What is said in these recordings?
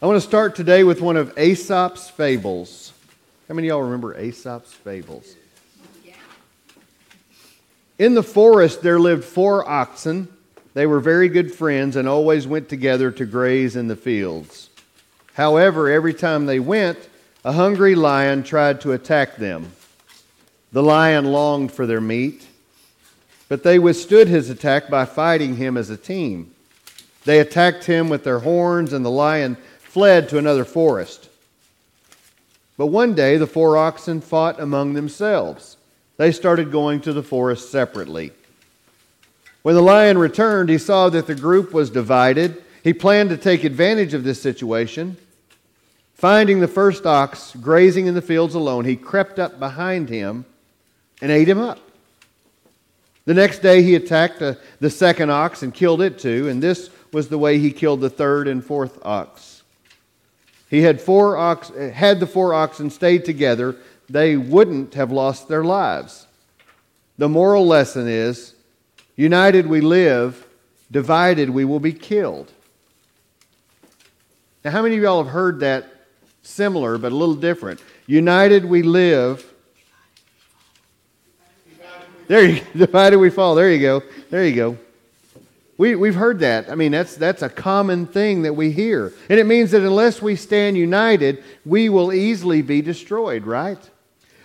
I want to start today with one of Aesop's fables. How many of y'all remember Aesop's fables? In the forest there lived four oxen. They were very good friends and always went together to graze in the fields. However, every time they went, a hungry lion tried to attack them. The lion longed for their meat, but they withstood his attack by fighting him as a team. They attacked him with their horns, and the lion fled to another forest. But one day the four oxen fought among themselves. They started going to the forest separately. When the lion returned, he saw that the group was divided. He planned to take advantage of this situation. Finding the first ox grazing in the fields alone, he crept up behind him and ate him up. The next day, he attacked the, the second ox and killed it too, and this was the way he killed the third and fourth ox. He had four ox, had the four oxen stayed together, they wouldn't have lost their lives. The moral lesson is united we live, divided we will be killed. Now, how many of y'all have heard that similar but a little different? United we live. There you divided we fall. There you go. There you go. We, we've heard that. I mean, that's, that's a common thing that we hear. And it means that unless we stand united, we will easily be destroyed, right?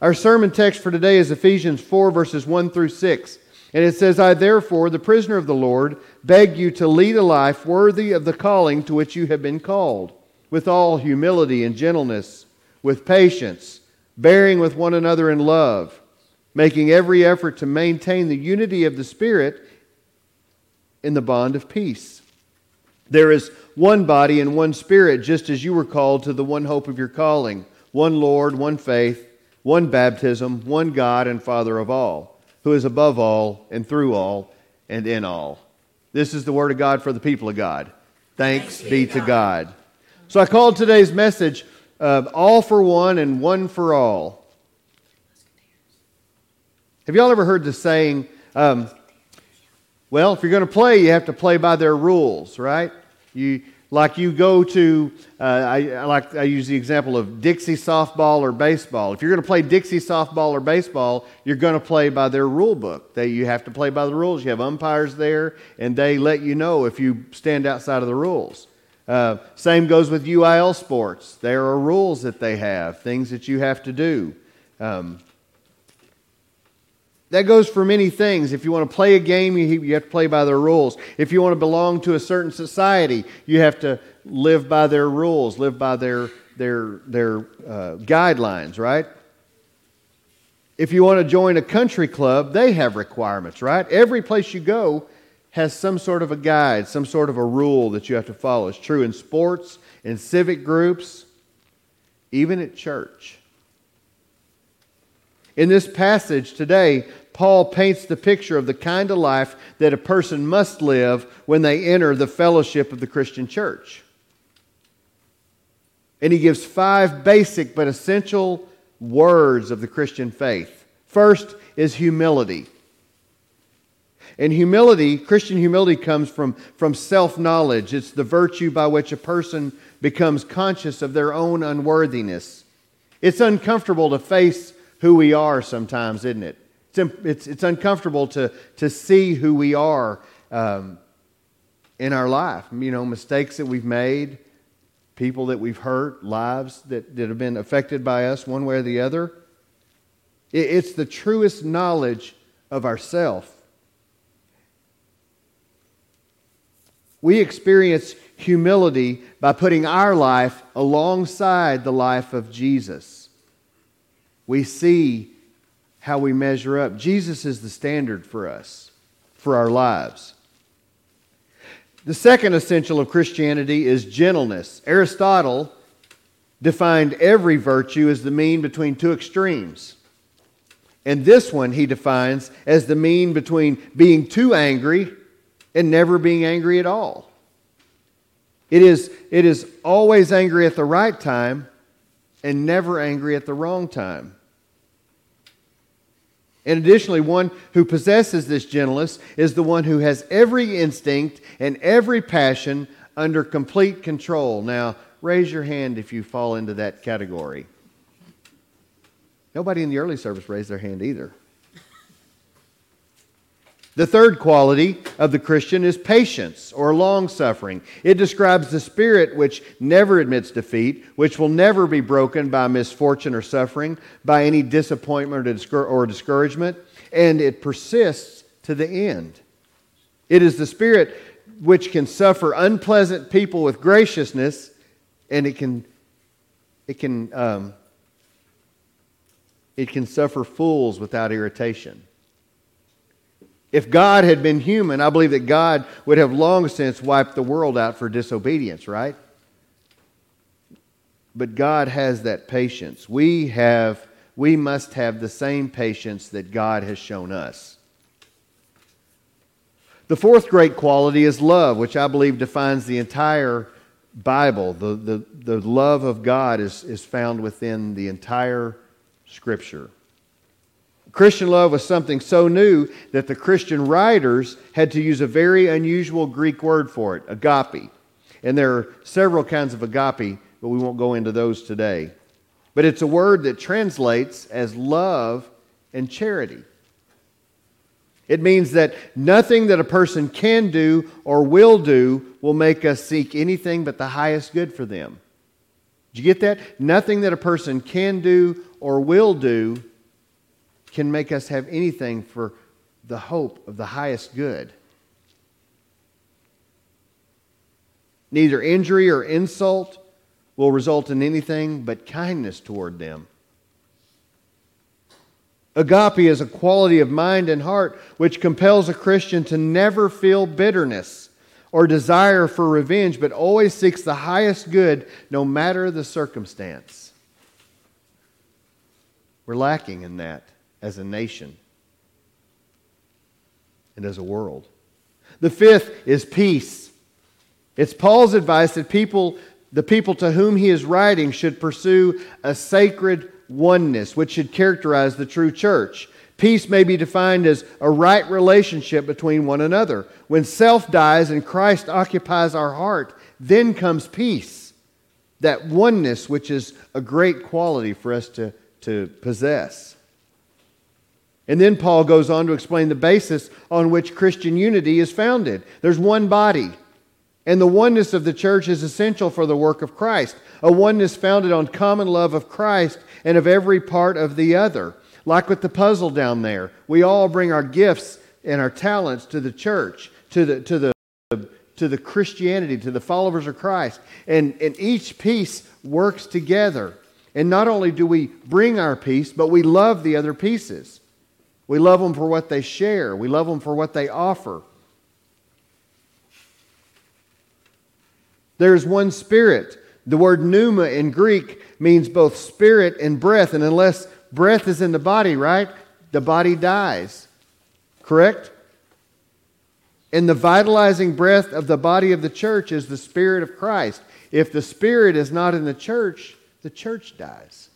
Our sermon text for today is Ephesians 4, verses 1 through 6. And it says, I therefore, the prisoner of the Lord, beg you to lead a life worthy of the calling to which you have been called, with all humility and gentleness, with patience, bearing with one another in love, making every effort to maintain the unity of the Spirit in the bond of peace. There is one body and one spirit, just as you were called to the one hope of your calling one Lord, one faith, one baptism, one God and Father of all, who is above all and through all and in all. This is the word of God for the people of God. Thanks, Thanks be to God. God. So I called today's message uh, All for One and One for All. Have y'all ever heard the saying, um, well, if you're going to play, you have to play by their rules, right? You, like you go to, uh, I, I, like I use the example of Dixie softball or baseball. If you're going to play Dixie softball or baseball, you're going to play by their rule book. They, you have to play by the rules. You have umpires there, and they let you know if you stand outside of the rules. Uh, same goes with UIL sports. There are rules that they have, things that you have to do. Um, that goes for many things. If you want to play a game, you have to play by their rules. If you want to belong to a certain society, you have to live by their rules, live by their, their, their uh, guidelines, right? If you want to join a country club, they have requirements, right? Every place you go has some sort of a guide, some sort of a rule that you have to follow. It's true in sports, in civic groups, even at church. In this passage today, Paul paints the picture of the kind of life that a person must live when they enter the fellowship of the Christian church. And he gives five basic but essential words of the Christian faith. First is humility. And humility, Christian humility, comes from, from self knowledge. It's the virtue by which a person becomes conscious of their own unworthiness. It's uncomfortable to face who we are sometimes, isn't it? It's, it's, it's uncomfortable to, to see who we are um, in our life. You know, mistakes that we've made, people that we've hurt, lives that, that have been affected by us one way or the other. It, it's the truest knowledge of ourself. We experience humility by putting our life alongside the life of Jesus we see how we measure up. Jesus is the standard for us, for our lives. The second essential of Christianity is gentleness. Aristotle defined every virtue as the mean between two extremes. And this one he defines as the mean between being too angry and never being angry at all. It is, it is always angry at the right time and never angry at the wrong time. And additionally, one who possesses this gentleness is the one who has every instinct and every passion under complete control. Now, Raise your hand if you fall into that category. Nobody in the early service raised their hand either. The third quality of the Christian is patience or long suffering. It describes the spirit which never admits defeat, which will never be broken by misfortune or suffering, by any disappointment or discouragement, and it persists to the end. It is the spirit which can suffer unpleasant people with graciousness, and it can, it can, um, it can suffer fools without irritation. If God had been human, I believe that God would have long since wiped the world out for disobedience, right? But God has that patience. We have we must have the same patience that God has shown us. The fourth great quality is love, which I believe defines the entire Bible. The, the, the love of God is, is found within the entire Scripture. Christian love was something so new that the Christian writers had to use a very unusual Greek word for it, agape. And there are several kinds of agape, but we won't go into those today. But it's a word that translates as love and charity. It means that nothing that a person can do or will do will make us seek anything but the highest good for them. Did you get that? Nothing that a person can do or will do can make us have anything for the hope of the highest good. Neither injury or insult will result in anything but kindness toward them. Agape is a quality of mind and heart which compels a Christian to never feel bitterness or desire for revenge, but always seeks the highest good no matter the circumstance. We're lacking in that as a nation and as a world. The fifth is peace. It's Paul's advice that people, the people to whom he is writing, should pursue a sacred oneness, which should characterize the true church. Peace may be defined as a right relationship between one another. When self dies and Christ occupies our heart, then comes peace. That oneness, which is a great quality for us to, to possess. And then Paul goes on to explain the basis on which Christian unity is founded. There's one body, and the oneness of the church is essential for the work of Christ, a oneness founded on common love of Christ and of every part of the other. Like with the puzzle down there, we all bring our gifts and our talents to the church, to the, to the, to the Christianity, to the followers of Christ. And, and each piece works together. And not only do we bring our piece, but we love the other pieces. We love them for what they share, we love them for what they offer. There's one spirit. The word pneuma in Greek means both spirit and breath. And unless breath is in the body, right, the body dies. Correct? And the vitalizing breath of the body of the church is the Spirit of Christ. If the Spirit is not in the church, the church dies.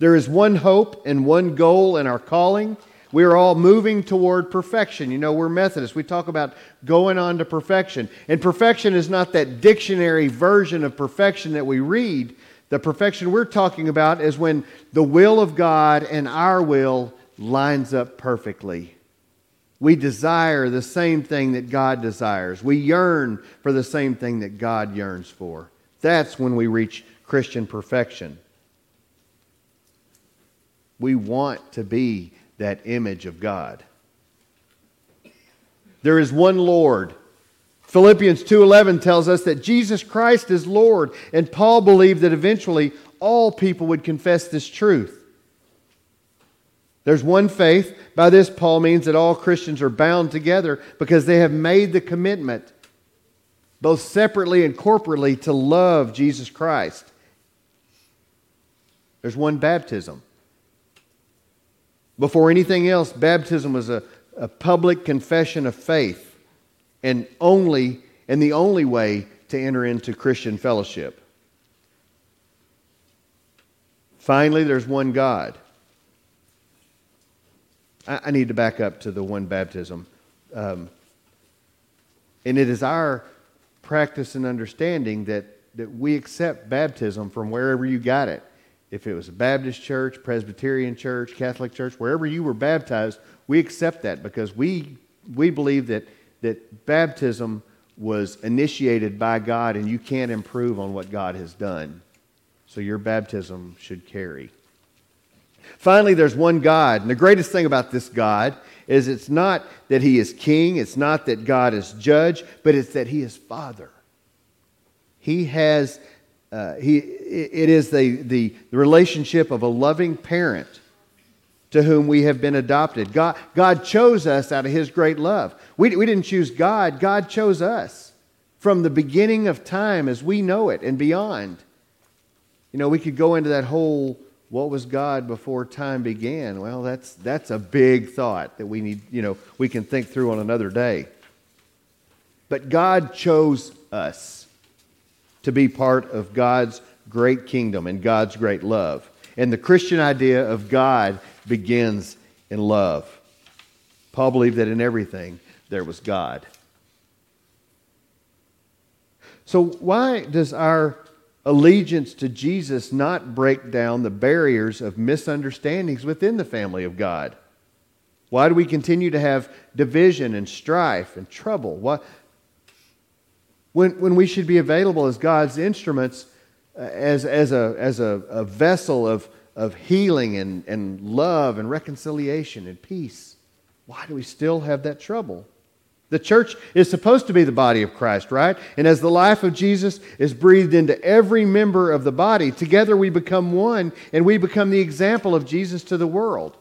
There is one hope and one goal in our calling. We are all moving toward perfection. You know, we're Methodists. We talk about going on to perfection. And perfection is not that dictionary version of perfection that we read. The perfection we're talking about is when the will of God and our will lines up perfectly. We desire the same thing that God desires. We yearn for the same thing that God yearns for. That's when we reach Christian perfection. We want to be that image of God. There is one Lord. Philippians 2:11 tells us that Jesus Christ is Lord, and Paul believed that eventually all people would confess this truth. There's one faith. By this Paul means that all Christians are bound together because they have made the commitment both separately and corporately to love Jesus Christ. There's one baptism. Before anything else, baptism was a, a public confession of faith and only and the only way to enter into Christian fellowship. Finally, there's one God. I, I need to back up to the one baptism. Um, and it is our practice and understanding that, that we accept baptism from wherever you got it. If it was a Baptist church, Presbyterian church, Catholic church, wherever you were baptized, we accept that because we, we believe that, that baptism was initiated by God and you can't improve on what God has done. So your baptism should carry. Finally, there's one God. And the greatest thing about this God is it's not that he is king, it's not that God is judge, but it's that he is father. He has, uh, he, it is the, the, the relationship of a loving parent to whom we have been adopted. God, God chose us out of his great love. We, we didn't choose God, God chose us from the beginning of time as we know it and beyond. You know, we could go into that whole what was God before time began? Well, that's, that's a big thought that we need, you know, we can think through on another day. But God chose us to be part of God's great kingdom and God's great love. And the Christian idea of God begins in love. Paul believed that in everything there was God. So, why does our allegiance to Jesus not break down the barriers of misunderstandings within the family of God? Why do we continue to have division and strife and trouble? Why, when, when we should be available as God's instruments, uh, as, as, a, as a, a vessel of, of healing and, and love and reconciliation and peace, why do we still have that trouble? The church is supposed to be the body of Christ, right? And as the life of Jesus is breathed into every member of the body, together we become one and we become the example of Jesus to the world.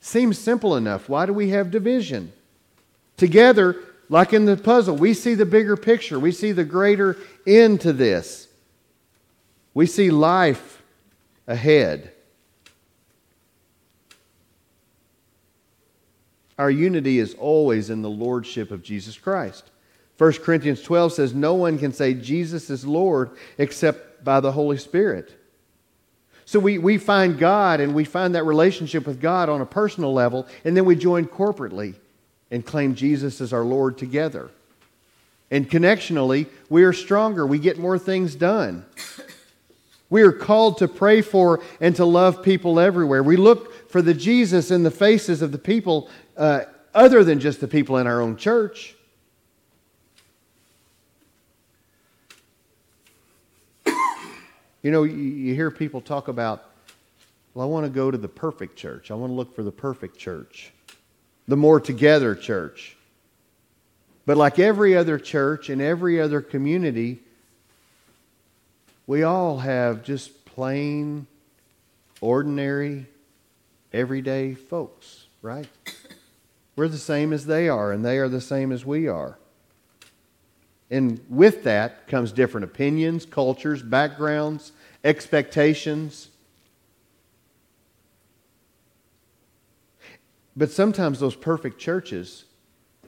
Seems simple enough. Why do we have division? Together, like in the puzzle, we see the bigger picture. We see the greater end to this. We see life ahead. Our unity is always in the lordship of Jesus Christ. 1 Corinthians 12 says, No one can say Jesus is Lord except by the Holy Spirit. So we, we find God and we find that relationship with God on a personal level, and then we join corporately and claim Jesus as our Lord together. And connectionally, we are stronger. We get more things done. We are called to pray for and to love people everywhere. We look for the Jesus in the faces of the people uh, other than just the people in our own church. You know, you, hear people talk about, well, I want to go to the perfect church. I want to look for the perfect church, the more together church. But like every other church and every other community, we all have just plain, ordinary, everyday folks, right? We're the same as they are, and they are the same as we are. And with that comes different opinions, cultures, backgrounds, expectations. But sometimes those perfect churches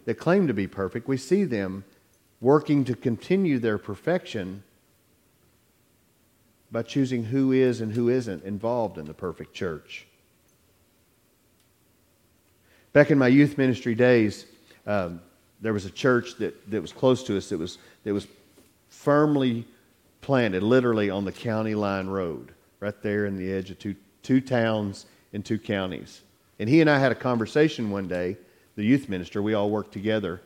that claim to be perfect, we see them working to continue their perfection by choosing who is and who isn't involved in the perfect church. Back in my youth ministry days, um, there was a church that, that was close to us that was, that was firmly planted, literally on the county line road, right there in the edge of two, two towns and two counties. And he and I had a conversation one day, the youth minister, we all worked together.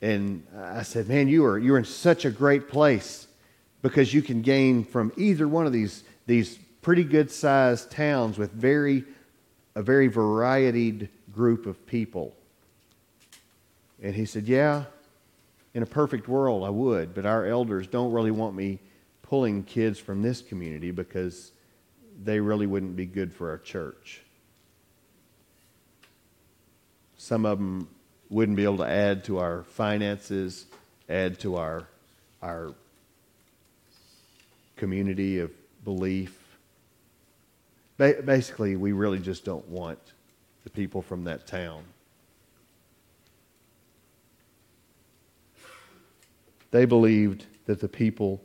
And I said, Man, you are, you're in such a great place because you can gain from either one of these, these pretty good sized towns with very, a very varied group of people. And he said, Yeah, in a perfect world, I would, but our elders don't really want me pulling kids from this community because they really wouldn't be good for our church. Some of them wouldn't be able to add to our finances, add to our, our community of belief. Ba- basically, we really just don't want the people from that town. They believed that the people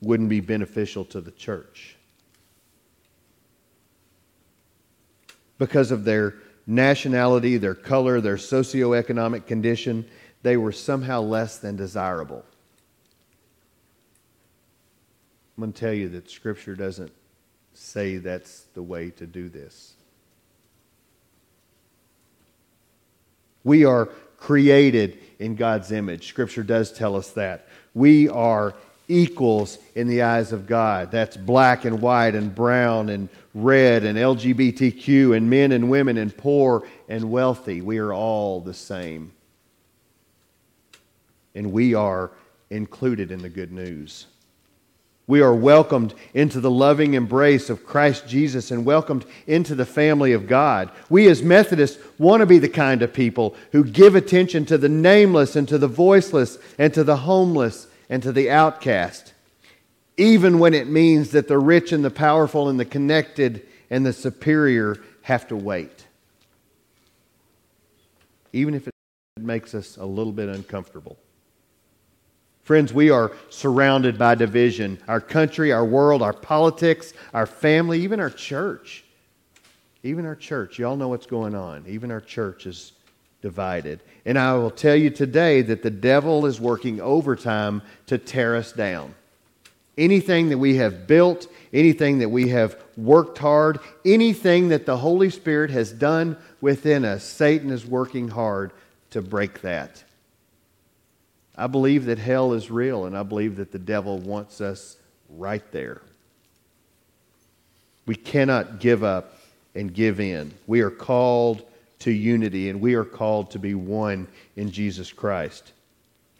wouldn't be beneficial to the church because of their nationality, their color, their socioeconomic condition, they were somehow less than desirable. I'm going to tell you that Scripture doesn't say that's the way to do this. We are created in God's image. Scripture does tell us that. We are equals in the eyes of God. That's black and white and brown and red and LGBTQ and men and women and poor and wealthy. We are all the same. And we are included in the good news. We are welcomed into the loving embrace of Christ Jesus and welcomed into the family of God. We as Methodists want to be the kind of people who give attention to the nameless and to the voiceless and to the homeless and to the outcast, even when it means that the rich and the powerful and the connected and the superior have to wait. Even if it makes us a little bit uncomfortable. Friends, we are surrounded by division. Our country, our world, our politics, our family, even our church. Even our church. Y'all know what's going on. Even our church is divided. And I will tell you today that the devil is working overtime to tear us down. Anything that we have built, anything that we have worked hard, anything that the Holy Spirit has done within us, Satan is working hard to break that. I believe that hell is real, and I believe that the devil wants us right there. We cannot give up and give in. We are called to unity, and we are called to be one in Jesus Christ.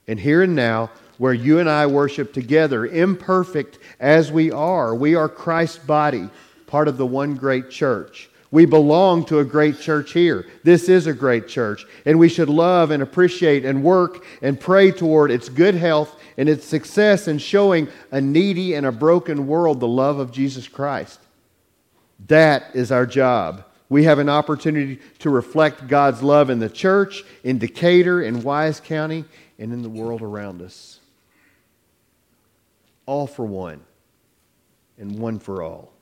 And here and now, where you and I worship together, imperfect as we are, we are Christ's body, part of the one great church. We belong to a great church here. This is a great church, and we should love and appreciate and work and pray toward its good health and its success in showing a needy and a broken world the love of Jesus Christ. That is our job. We have an opportunity to reflect God's love in the church, in Decatur, in Wise County, and in the world around us. All for one, and one for all.